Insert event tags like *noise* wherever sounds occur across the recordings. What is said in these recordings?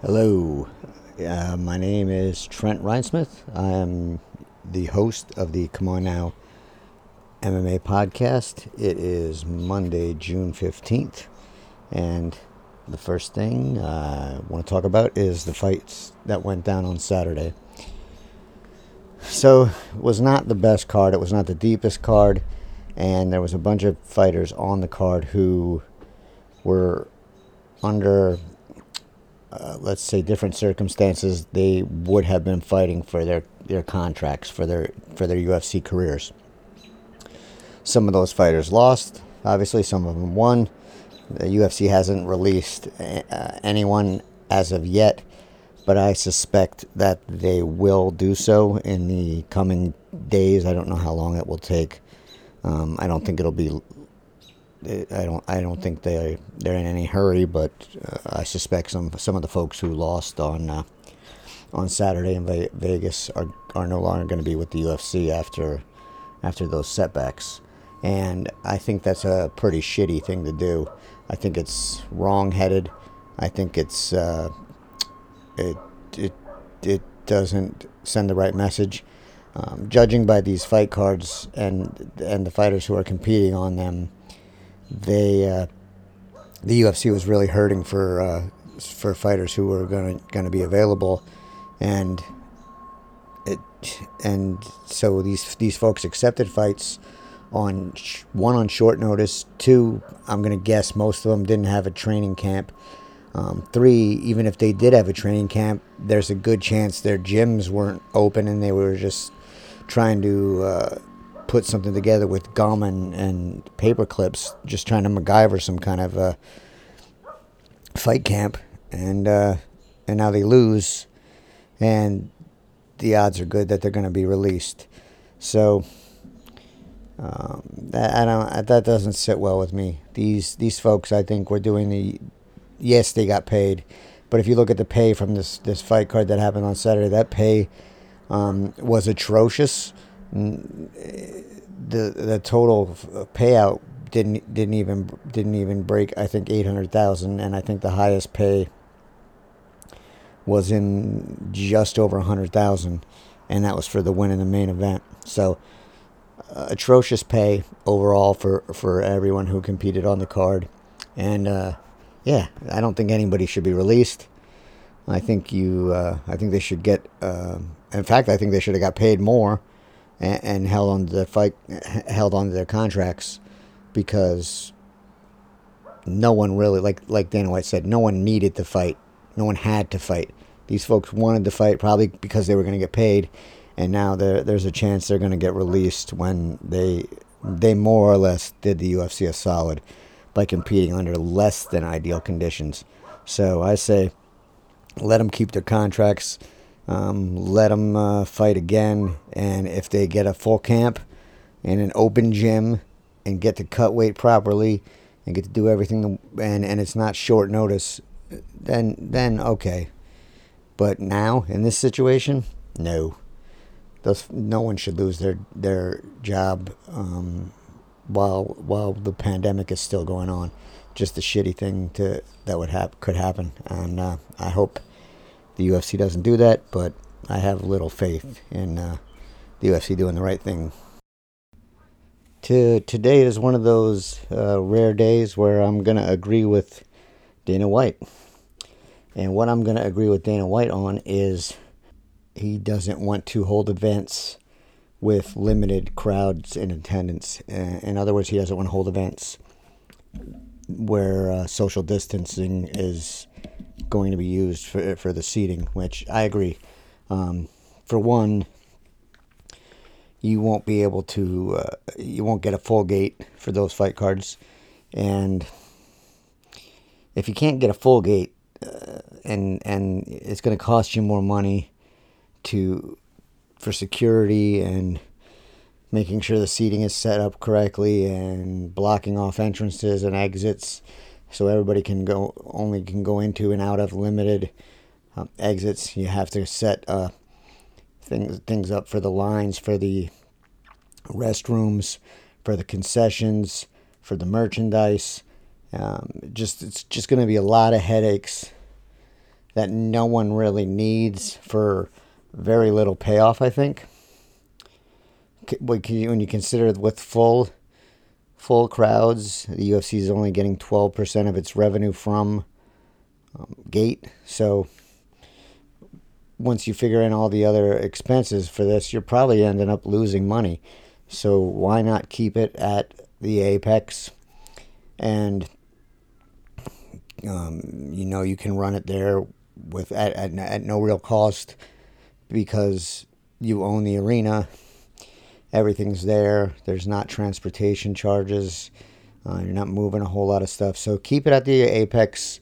Hello, uh, my name is Trent Reinsmith. I am the host of the Come On Now MMA podcast. It is Monday, June 15th, and the first thing I want to talk about is the fights that went down on Saturday. So, it was not the best card, it was not the deepest card, and there was a bunch of fighters on the card who were under uh, let's say different circumstances, they would have been fighting for their, their contracts for their for their UFC careers. Some of those fighters lost, obviously. Some of them won. The UFC hasn't released uh, anyone as of yet, but I suspect that they will do so in the coming days. I don't know how long it will take. Um, I don't think it'll be I don't I don't think they they're in any hurry, but uh, I suspect some some of the folks who lost on uh, on Saturday in Vegas are are no longer going to be with the UFC after after those setbacks, and I think that's a pretty shitty thing to do. I think it's wrong-headed. I think it's uh, it it it doesn't send the right message. Um, judging by these fight cards and and the fighters who are competing on them they uh, the UFC was really hurting for uh, for fighters who were going going to be available, and it and so these these folks accepted fights on sh- one on short notice. Two, I'm going to guess most of them didn't have a training camp. Um, three, even if they did have a training camp, there's a good chance their gyms weren't open and they were just trying to uh, put something together with gum and, and paper clips, just trying to MacGyver some kind of uh, fight camp, and uh, and now they lose, and the odds are good that they're going to be released. So um, that I don't that doesn't sit well with me. These these folks, I think, were doing the yes, they got paid, but if you look at the pay from this this fight card that happened on Saturday, that pay um, was atrocious the the total payout didn't didn't even didn't even break I think eight hundred thousand, and I think the highest pay was in just over a hundred thousand, and that was for the win in the main event. So uh, atrocious pay overall for for everyone who competed on the card, and uh, yeah, I don't think anybody should be released. I think you, uh, I think they should get. Um, in fact, I think they should have got paid more and, and held on to their fight, held on to their contracts because no one really, like like Dana White said, no one needed to fight, no one had to fight. These folks wanted to fight probably because they were going to get paid, and now there's a chance they're going to get released when they they more or less did the UFC a solid by competing under less than ideal conditions. So I say, let them keep their contracts um, let them uh, fight again. And if they get a full camp and an open gym and get to cut weight properly and get to do everything, and, and it's not short notice, then then okay. But now in this situation, no. Those, no one should lose their their job um, while while the pandemic is still going on. Just a shitty thing to that would hap- could happen, and uh, I hope the UFC doesn't do that, but I have little faith in uh, the UFC doing the right thing. To, today is one of those uh, rare days where I'm going to agree with Dana White. And what I'm going to agree with Dana White on is he doesn't want to hold events with limited crowds in attendance. In other words, he doesn't want to hold events where uh, social distancing is going to be used for for the seating, which I agree. Um, for one, you won't be able to, uh, you won't get a full gate for those fight cards, and if you can't get a full gate, uh, and and it's going to cost you more money to for security and making sure the seating is set up correctly and blocking off entrances and exits so everybody can go only can go into and out of limited um, exits. You have to set uh, things things up for the lines for the restrooms, for the concessions, for the merchandise. Um, just it's just going to be a lot of headaches that no one really needs for very little payoff. I think. When you consider with full full crowds, the UFC is only getting twelve percent of its revenue from um, gate. So once you figure in all the other expenses for this, you're probably ending up losing money. So why not keep it at the apex and um, you know you can run it there with at, at, at no real cost because you own the arena everything's there there's not transportation charges uh, you're not moving a whole lot of stuff so keep it at the apex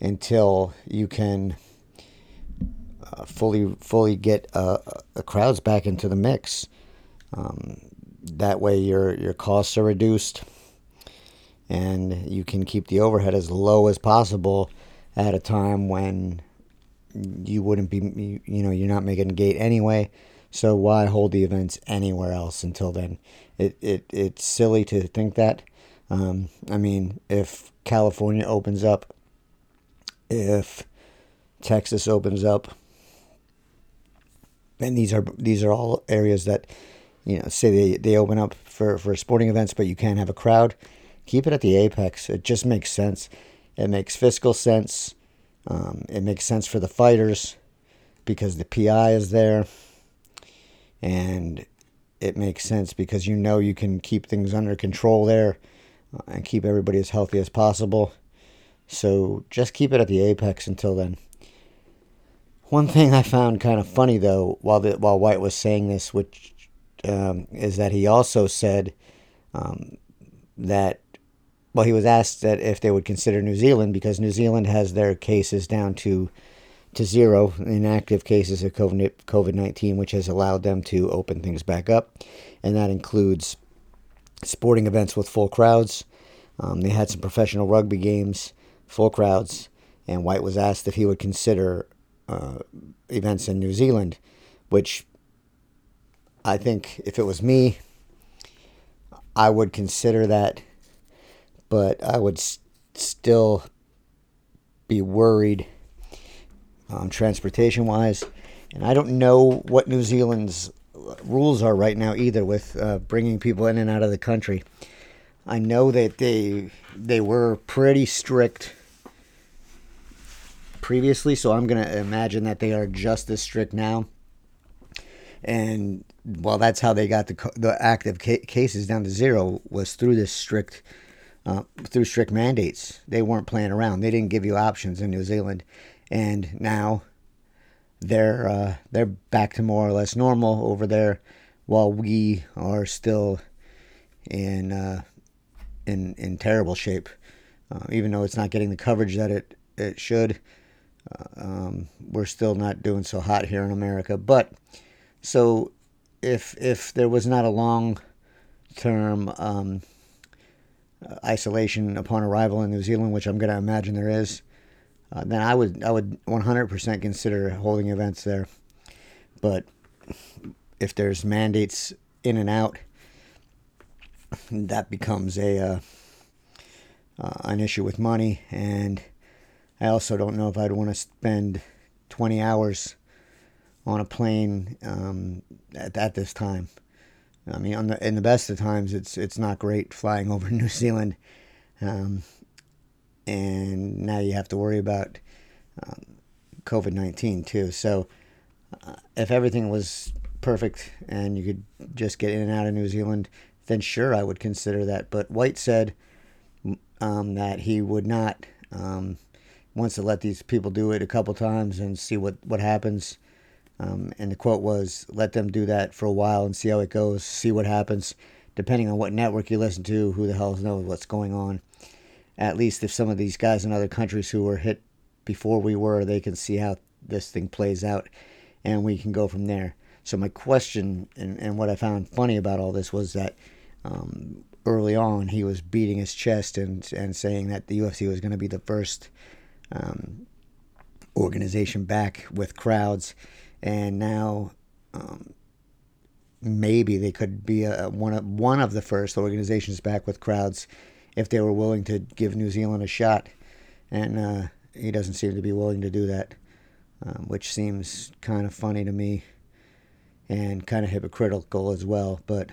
until you can uh, fully fully get uh, crowds back into the mix. Um, that way, your your costs are reduced, and you can keep the overhead as low as possible at a time when you wouldn't be you know you're not making gate anyway. So why hold the events anywhere else until then? It it it's silly to think that. Um, I mean, if California opens up, if Texas opens up, and these are these are all areas that you know say they, they open up for, for sporting events but you can't have a crowd keep it at the apex it just makes sense it makes fiscal sense um, it makes sense for the fighters because the pi is there and it makes sense because you know you can keep things under control there and keep everybody as healthy as possible. So just keep it at the apex until then. One thing I found kind of funny though, while the, while White was saying this, which um, is that he also said um, that well, he was asked that if they would consider New Zealand because New Zealand has their cases down to to zero inactive cases of COVID nineteen, which has allowed them to open things back up, and that includes sporting events with full crowds. Um, they had some professional rugby games, full crowds, and White was asked if he would consider uh, events in New Zealand, which I think if it was me, I would consider that, but I would still be worried um, transportation wise. And I don't know what New Zealand's rules are right now either with uh, bringing people in and out of the country. I know that they they were pretty strict previously, so I'm to imagine that they are just as strict now. And well, that's how they got the the active ca- cases down to zero was through this strict uh, through strict mandates. They weren't playing around. They didn't give you options in New Zealand, and now they're uh, they're back to more or less normal over there, while we are still in uh, in in terrible shape. Uh, even though it's not getting the coverage that it it should, um, we're still not doing so hot here in America. But so if if there was not a long term um, isolation upon arrival in New Zealand, which I'm going to imagine there is, uh, then I would I would 100% consider holding events there. But if there's mandates in and out, that becomes a uh, uh, an issue with money and I also don't know if I'd want to spend 20 hours on a plane um, at, at this time. I mean, the, in the best of times, it's it's not great flying *laughs* over New Zealand, um, and now you have to worry about um, COVID nineteen too. So, uh, if everything was perfect and you could just get in and out of New Zealand, then sure, I would consider that. But White said um, that he would not um, wants to let these people do it a couple times and see what, what happens. Um, and the quote was, let them do that for a while and see how it goes, see what happens, depending on what network you listen to, who the hell knows what's going on. At least if some of these guys in other countries who were hit before we were, they can see how this thing plays out and we can go from there. So my question and, and what I found funny about all this was that um, early on he was beating his chest and, and saying that the UFC was going to be the first – um, organization back with crowds, and now um, maybe they could be a, one of one of the first organizations back with crowds if they were willing to give New Zealand a shot, and uh, he doesn't seem to be willing to do that. um, which seems kind of funny to me and kind of hypocritical as well. But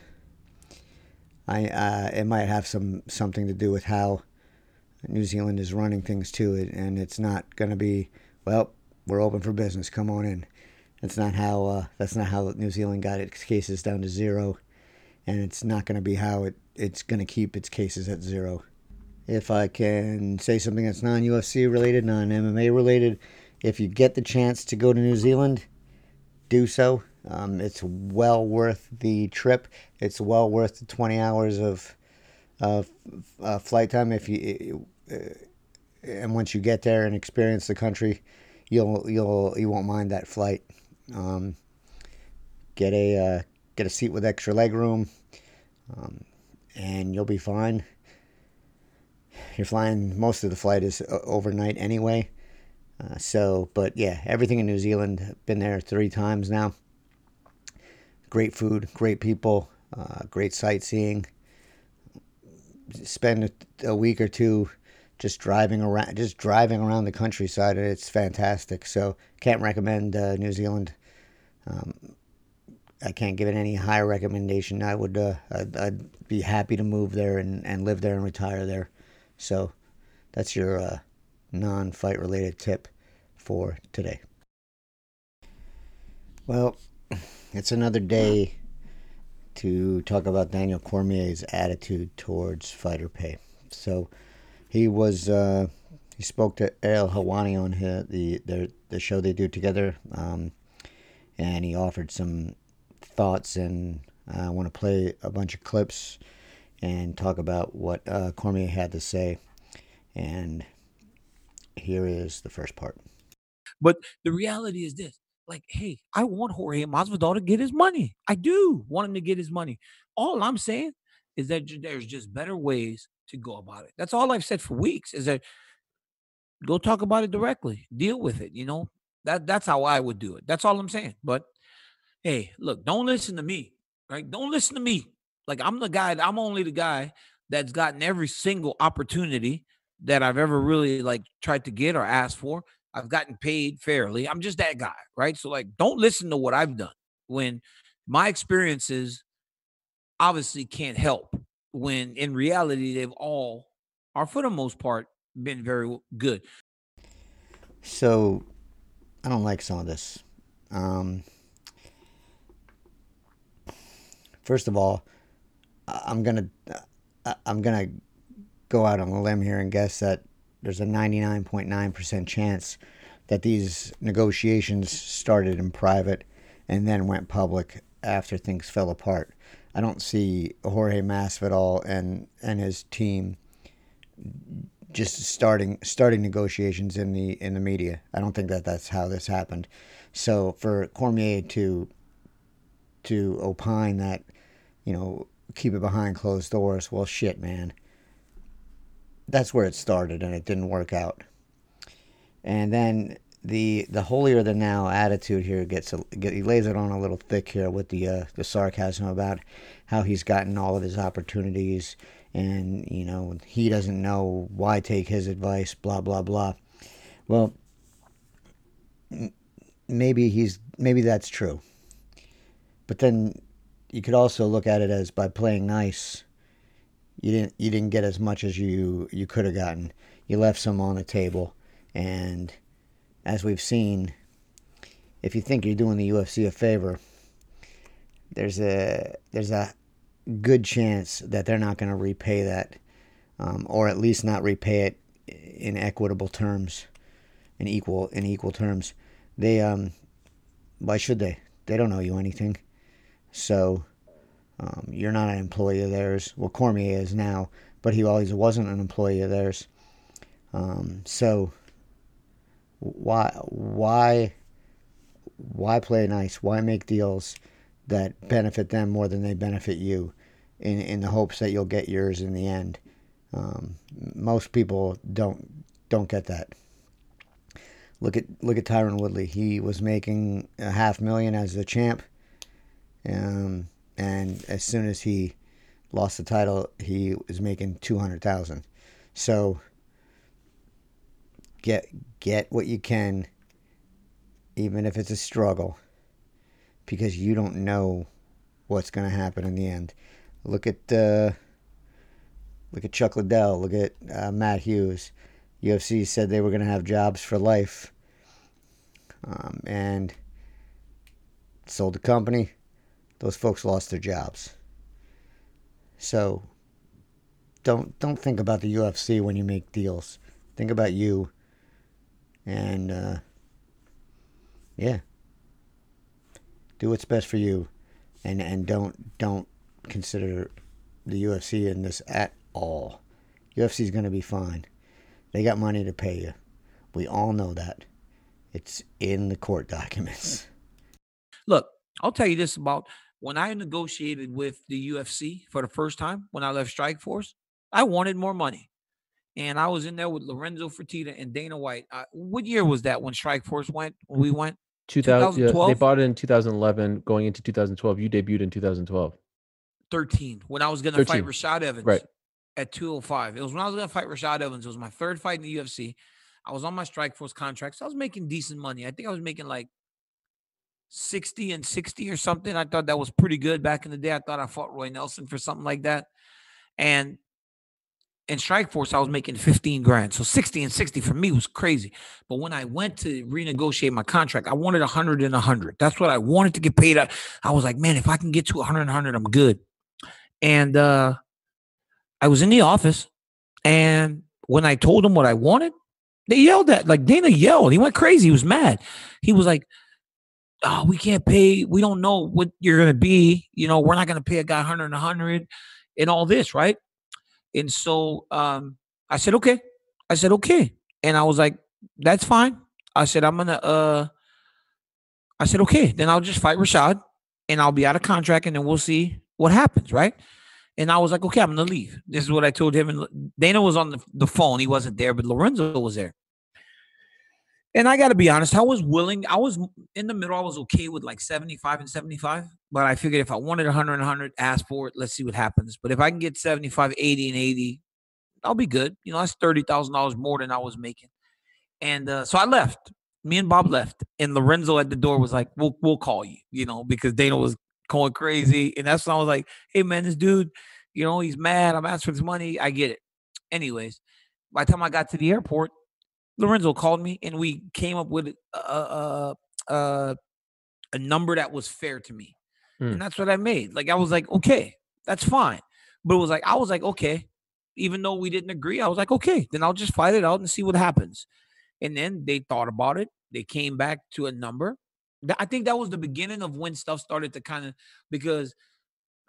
I uh, it might have some something to do with how New Zealand is running things to it, and it's not going to be well. We're open for business. Come on in. That's not how. Uh, that's not how New Zealand got its cases down to zero, and it's not going to be how it. It's going to keep its cases at zero. If I can say something that's non UFC related, non MMA related, if you get the chance to go to New Zealand, do so. Um, it's well worth the trip. It's well worth the 20 hours of uh, uh, flight time. If you uh, and once you get there and experience the country, you'll you'll you won't mind that flight. Um, get a uh, get a seat with extra leg room, um, and you'll be fine. You're flying. Most of the flight is uh, overnight anyway. Uh, so, but yeah, everything in New Zealand. Been there three times now. Great food, great people, uh, great sightseeing. Spend a, a, week or two just driving around, just driving around the countryside. It's fantastic. So, can't recommend uh, New Zealand. Um, I can't give it any higher recommendation. I would, uh, I'd, I'd, be happy to move there and, and live there and retire there. So, that's your uh, non fight related tip for today. Well, it's another day to talk about Daniel Cormier's attitude towards fighter pay. So he was uh, he spoke to Ariel Helwani on his, the the the show they do together, um, and he offered some thoughts. And I want to play a bunch of clips and talk about what uh, Cormier had to say. And here is the first part. But the reality is this like, hey, I want Jorge Masvidal to get his money. I do want him to get his money. All I'm saying is that there's just better ways to go about it. That's all I've said for weeks. Is that go talk about it directly, deal with it. You know that that's how I would do it. That's all I'm saying. But hey, look, don't listen to me. Right? Don't listen to me. Like I'm the guy. I'm only the guy that's gotten every single opportunity that I've ever really like tried to get or asked for. I've gotten paid fairly. I'm just that guy, right? So like don't listen to what I've done when my experiences obviously can't help when in reality they've all are for the most part been very good. So I don't like some of this. Um, first of all, I'm gonna I'm gonna go out on a limb here and guess that there's a 99.9% chance that these negotiations started in private and then went public after things fell apart. I don't see Jorge Masvidal and and his team just starting starting negotiations in the in the media. I don't think that that's how this happened. So for Cormier to to opine that you know keep it behind closed doors, well, shit, man. That's where it started, and it didn't work out. And then the the holier than now attitude here gets a, get, he lays it on a little thick here with the uh, the sarcasm about how he's gotten all of his opportunities. And you know he doesn't know why take his advice blah blah blah. Well maybe he's maybe that's true. But then you could also look at it as by playing nice you didn't you didn't get as much as you you could have gotten. You left some on the table, and as we've seen, if you think you're doing the UFC a favor, there's a there's a good chance that they're not going to repay that, um, or at least not repay it in equitable terms, in equal in equal terms. They um, why should they? They don't owe you anything, so um, you're not an employee of theirs. Well, Cormier is now, but he always wasn't an employee of theirs. Um, so why why why play nice? Why make deals that benefit them more than they benefit you, in in the hopes that you'll get yours in the end? Um, most people don't don't get that. Look at look at Tyron Woodley. He was making a half million as the champ. Um, and as soon as he lost the title, he was making two hundred thousand. So get get what you can even if it's a struggle, because you don't know what's going to happen in the end. Look at uh, look at Chuck Liddell. Look at uh, Matt Hughes. UFC said they were going to have jobs for life, um, and sold the company. Those folks lost their jobs. So don't don't think about the UFC when you make deals. Think about you. And uh, yeah, do what's best for you, and and don't don't consider the UFC in this at all. UFC is going to be fine. They got money to pay you. We all know that. It's in the court documents. Look, I'll tell you this about when I negotiated with the UFC for the first time when I left Strikeforce, I wanted more money. And I was in there with Lorenzo Fertitta and Dana White. Uh, what year was that when Strikeforce went? When we went 2000, yeah, they bought it in 2011, going into 2012. You debuted in 2012. 13, when I was going to fight Rashad Evans right. at 205. It was when I was going to fight Rashad Evans. It was my third fight in the UFC. I was on my Strikeforce contract, so I was making decent money. I think I was making like 60 and 60 or something. I thought that was pretty good back in the day. I thought I fought Roy Nelson for something like that. And in Strikeforce, I was making 15 grand. So 60 and 60 for me was crazy. But when I went to renegotiate my contract, I wanted 100 and 100. That's what I wanted to get paid. I was like, man, if I can get to 100 and 100, I'm good. And uh, I was in the office. And when I told them what I wanted, they yelled at, like Dana yelled. He went crazy. He was mad. He was like, oh, we can't pay. We don't know what you're going to be. You know, we're not going to pay a guy 100 and 100 and all this, right? And so um, I said, okay. I said, okay. And I was like, that's fine. I said, I'm going to, uh, I said, okay, then I'll just fight Rashad and I'll be out of contract and then we'll see what happens, right? And I was like, okay, I'm going to leave. This is what I told him. And Dana was on the, the phone. He wasn't there, but Lorenzo was there. And I got to be honest, I was willing. I was in the middle. I was okay with like 75 and 75. But I figured if I wanted 100 and 100, ask for it. Let's see what happens. But if I can get 75, 80, and 80, I'll be good. You know, that's $30,000 more than I was making. And uh, so I left. Me and Bob left. And Lorenzo at the door was like, we'll, we'll call you, you know, because Dana was going crazy. And that's when I was like, hey, man, this dude, you know, he's mad. I'm asking for his money. I get it. Anyways, by the time I got to the airport, Lorenzo called me and we came up with a, a, a, a number that was fair to me. Mm. And that's what I made. Like, I was like, okay, that's fine. But it was like, I was like, okay, even though we didn't agree, I was like, okay, then I'll just fight it out and see what happens. And then they thought about it. They came back to a number. I think that was the beginning of when stuff started to kind of, because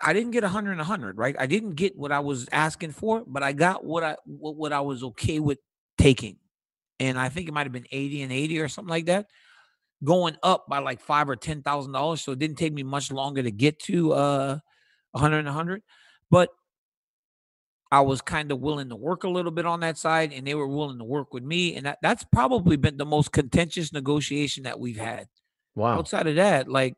I didn't get 100 and 100, right? I didn't get what I was asking for, but I got what I what, what I was okay with taking and I think it might have been 80 and 80 or something like that, going up by like five or ten thousand dollars. So it didn't take me much longer to get to uh 100 and 100. But I was kind of willing to work a little bit on that side, and they were willing to work with me. And that, that's probably been the most contentious negotiation that we've had. Wow. Outside of that, like,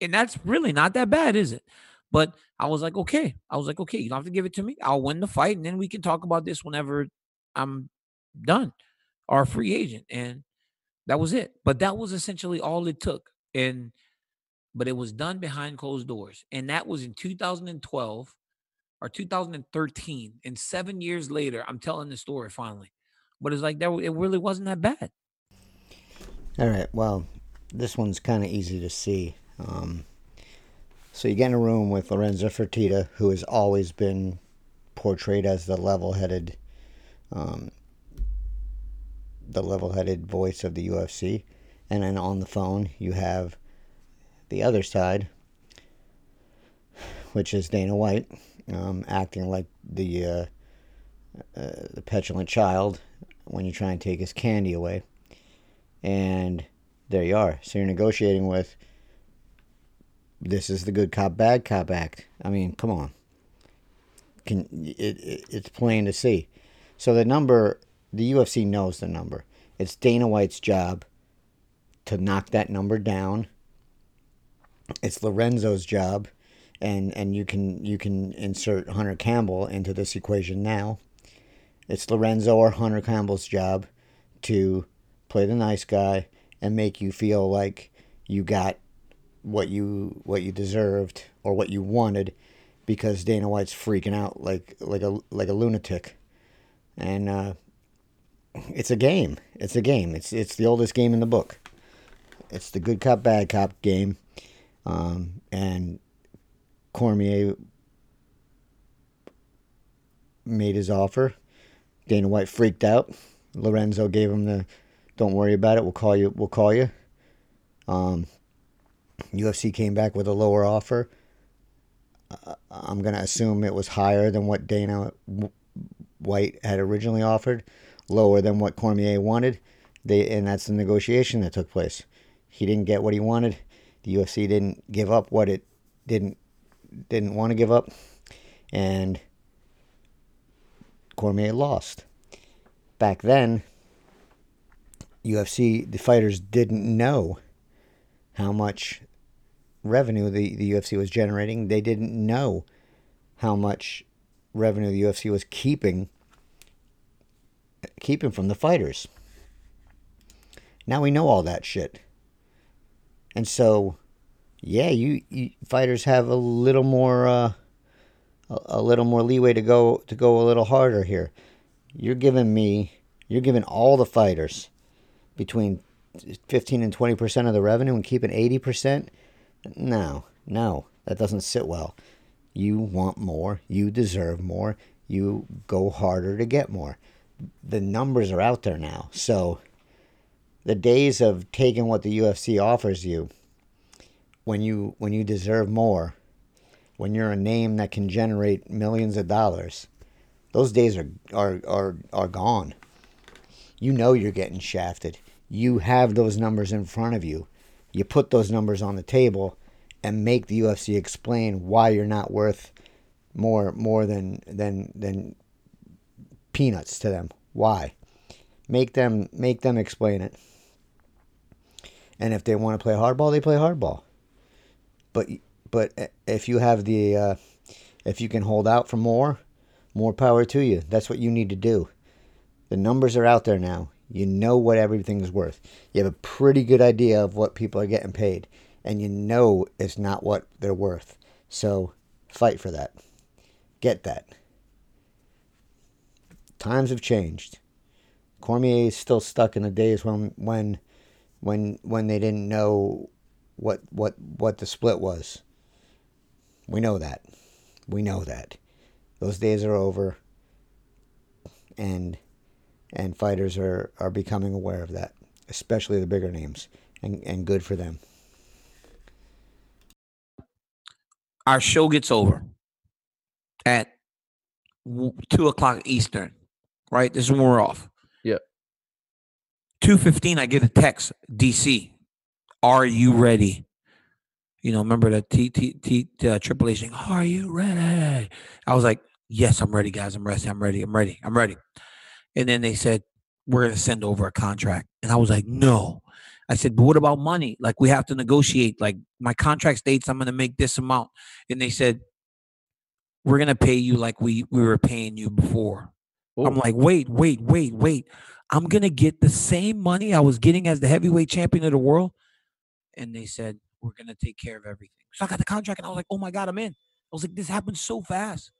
and that's really not that bad, is it? But I was like, okay. I was like, okay, you don't have to give it to me. I'll win the fight, and then we can talk about this whenever I'm done our free agent. And that was it. But that was essentially all it took. And but it was done behind closed doors. And that was in 2012 or 2013. And seven years later, I'm telling the story finally. But it's like that it really wasn't that bad. All right. Well, this one's kind of easy to see. Um, so you get in a room with Lorenzo Fertitta, who has always been portrayed as the level-headed um, the level-headed voice of the UFC, and then on the phone you have the other side, which is Dana White, um, acting like the uh, uh, the petulant child when you try and take his candy away, and there you are. So you're negotiating with. This is the good cop, bad cop act. I mean, come on. Can it, it it's plain to see. So the number the UFC knows the number. It's Dana White's job to knock that number down. It's Lorenzo's job, and and you can you can insert Hunter Campbell into this equation now. It's Lorenzo or Hunter Campbell's job to play the nice guy and make you feel like you got what you what you deserved or what you wanted because Dana White's freaking out like like a like a lunatic. And uh, it's a game. It's a game. It's it's the oldest game in the book. It's the good cop bad cop game. Um, and Cormier made his offer. Dana White freaked out. Lorenzo gave him the don't worry about it. We'll call you. We'll call you. Um, UFC came back with a lower offer. Uh, I'm to assume it was higher than what Dana White had originally offered, lower than what Cormier wanted. They and that's the negotiation that took place. He didn't get what he wanted. The UFC didn't give up what it didn't didn't want to give up, and Cormier lost. Back then, UFC the fighters didn't know how much revenue the, the UFC was generating. They didn't know how much revenue the UFC was keeping keeping from the fighters. Now we know all that shit. And so yeah, you, you fighters have a little more uh, a, a little more leeway to go to go a little harder here. You're giving me you're giving all the fighters between 15 and 20% of the revenue and keeping 80%? No, no, that doesn't sit well. You want more, you deserve more, you go harder to get more. The numbers are out there now. So the days of taking what the UFC offers you when you when you deserve more, when you're a name that can generate millions of dollars, those days are are are, are gone. You know you're getting shafted you have those numbers in front of you. You put those numbers on the table and make the UFC explain why you're not worth more more than than than peanuts to them. Why? Make them make them explain it. And if they want to play hardball, they play hardball. But but if you have the uh, if you can hold out for more, more power to you. That's what you need to do. The numbers are out there now. You know what everything is worth. You have a pretty good idea of what people are getting paid, and you know it's not what they're worth. So fight for that. Get that. Times have changed. Cormier is still stuck in the days when when when when they didn't know what what what the split was. We know that. We know that. Those days are over. And and fighters are, are becoming aware of that, especially the bigger names, and, and good for them. Our show gets over at two o'clock Eastern, right? This is when we're off. Two fifteen, I get a text. DC, are you ready? You know, remember the T T T uh, Triple H saying, "Are you ready?" I was like, "Yes, I'm ready, guys. I'm ready. I'm ready. I'm ready. I'm ready." And then they said, we're going to send over a contract. And I was like, no. I said, but what about money? Like, we have to negotiate. Like, my contract states I'm going to make this amount. And they said, we're going to pay you like we, we were paying you before. Ooh. I'm oh. like, wait, wait, wait, wait. I'm going to get the same money I was getting as the heavyweight champion of the world. And they said, we're going to take care of everything. So I got the contract and I was like, oh my God, I'm in. I was like, this happened so fast.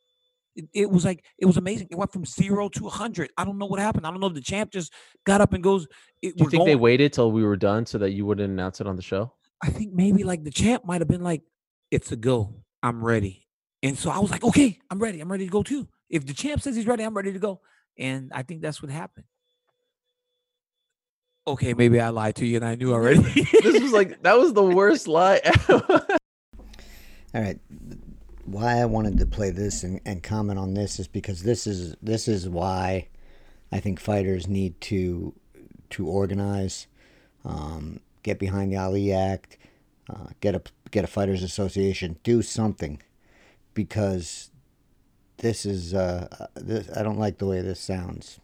It, it, was like it was amazing. It went from zero to hundred. I don't know what happened. I don't know if the champ just got up and goes. It, Do you think going. they waited till we were done so that you wouldn't announce it on the show? I think maybe like the champ might have been like, "It's a go. I'm ready." And so I was like, "Okay, I'm ready. I'm ready to go too." If the champ says he's ready, I'm ready to go. And I think that's what happened. Okay, maybe I lied to you and I knew already. this was like that was the worst lie. *laughs* All right why I wanted to play this and, and comment on this is because this is this is why I think fighters need to to organize, um, get behind the Ali Act, uh, get a get a fighters association, do something, because this is uh, this I don't like the way this sounds.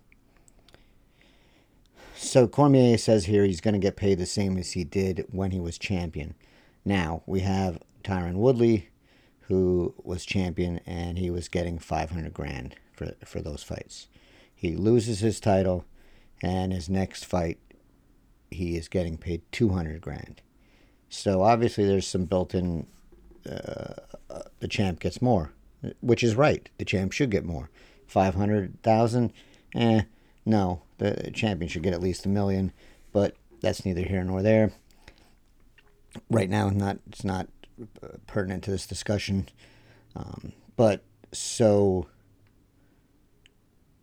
So Cormier says here he's going to get paid the same as he did when he was champion. Now we have Tyron Woodley who was champion and he was getting 500 grand for, for those fights. He loses his title and his next fight he is getting paid 200 grand. So obviously there's some built-in uh, uh, the champ gets more, which is right. The champ should get more. 500,000 eh no, the champion should get at least a million, but that's neither here nor there. Right now, not it's not uh, pertinent to this discussion. Um, but so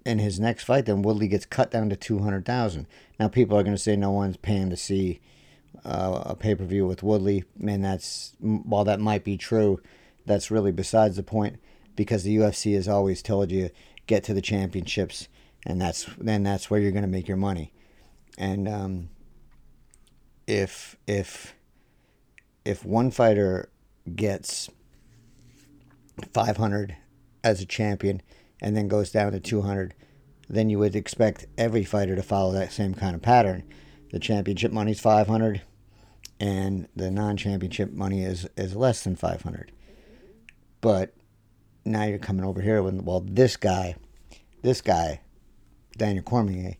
in his next fight, then Woodley gets cut down to two hundred thousand. Now people are going to say no one's paying to see uh, a pay per view with Woodley, and that's while that might be true, that's really besides the point because the UFC has always told you get to the championships, and that's then that's where you're going to make your money, and um, if if if one fighter gets 500 as a champion and then goes down to 200, then you would expect every fighter to follow that same kind of pattern. The championship money is 500 and the non-championship money is is less than 500. But now you're coming over here when well this guy, this guy, Daniel Cormier,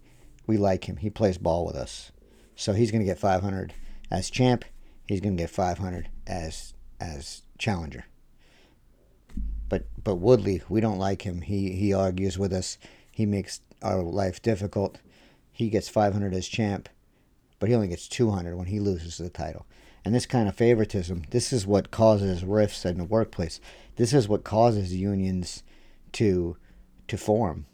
we like him. He plays ball with us. So he's going to get 500 as champ. He's going to get 500 as as challenger. But but Woodley, we don't like him. He he argues with us. He makes our life difficult. He gets 500 as champ, but he only gets 200 when he loses the title. And this kind of favoritism, this is what causes rifts in the workplace. This is what causes unions to to form.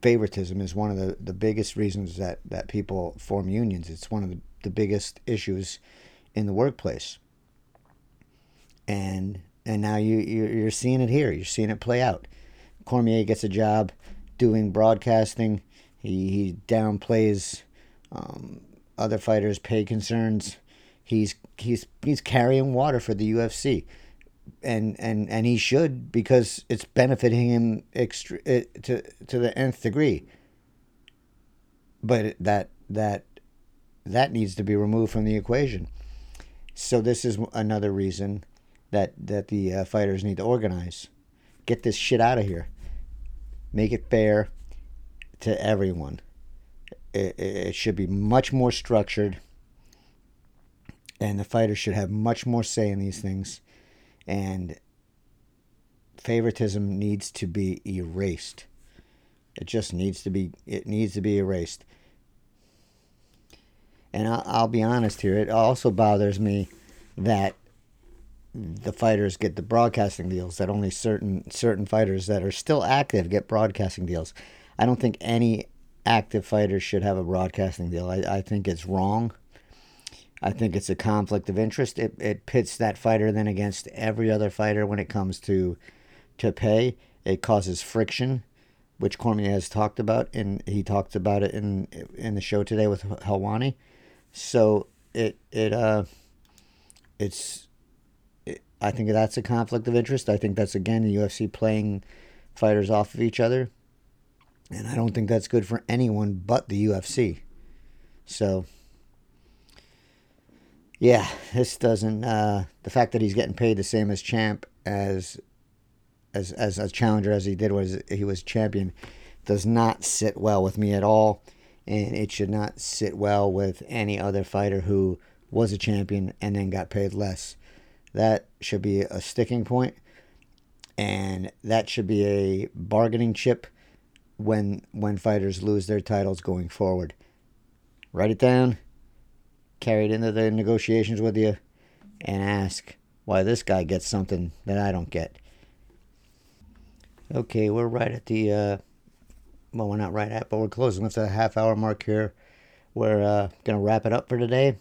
Favoritism is one of the, the biggest reasons that, that people form unions. It's one of the, the biggest issues in the workplace. And and now you you're seeing it here. You're seeing it play out. Cormier gets a job doing broadcasting. He he downplays um, other fighters' pay concerns. He's he's he's carrying water for the UFC, and and and he should because it's benefiting him extre- eh, to to the nth degree. But that that that needs to be removed from the equation. So this is another reason that that the uh, fighters need to organize. Get this shit out of here. Make it fair to everyone. It, it should be much more structured, and the fighters should have much more say in these things. And favoritism needs to be erased. It just needs to be. It needs to be erased. And I'll, I'll be honest here. It also bothers me that the fighters get the broadcasting deals that only certain certain fighters that are still active get broadcasting deals. I don't think any active fighter should have a broadcasting deal. I, I think it's wrong. I think it's a conflict of interest. It, it pits that fighter then against every other fighter when it comes to to pay. It causes friction, which Cormier has talked about, and he talked about it in in the show today with Helwani. So it it uh it's it, I think that's a conflict of interest. I think that's again the UFC playing fighters off of each other, and I don't think that's good for anyone but the UFC. So, yeah, this doesn't. Uh, the fact that he's getting paid the same as champ as as as a challenger as he did was he was champion does not sit well with me at all, and it should not sit well with any other fighter who was a champion and then got paid less. That should be a sticking point, and that should be a bargaining chip when when fighters lose their titles going forward. Write it down, carry it into the negotiations with you, and ask why this guy gets something that I don't get. Okay, we're right at the uh, well, we're not right at, but we're closing. It's the half hour mark here. We're uh, gonna wrap it up for today,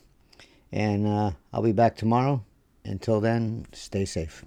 and uh, I'll be back tomorrow until then, stay safe.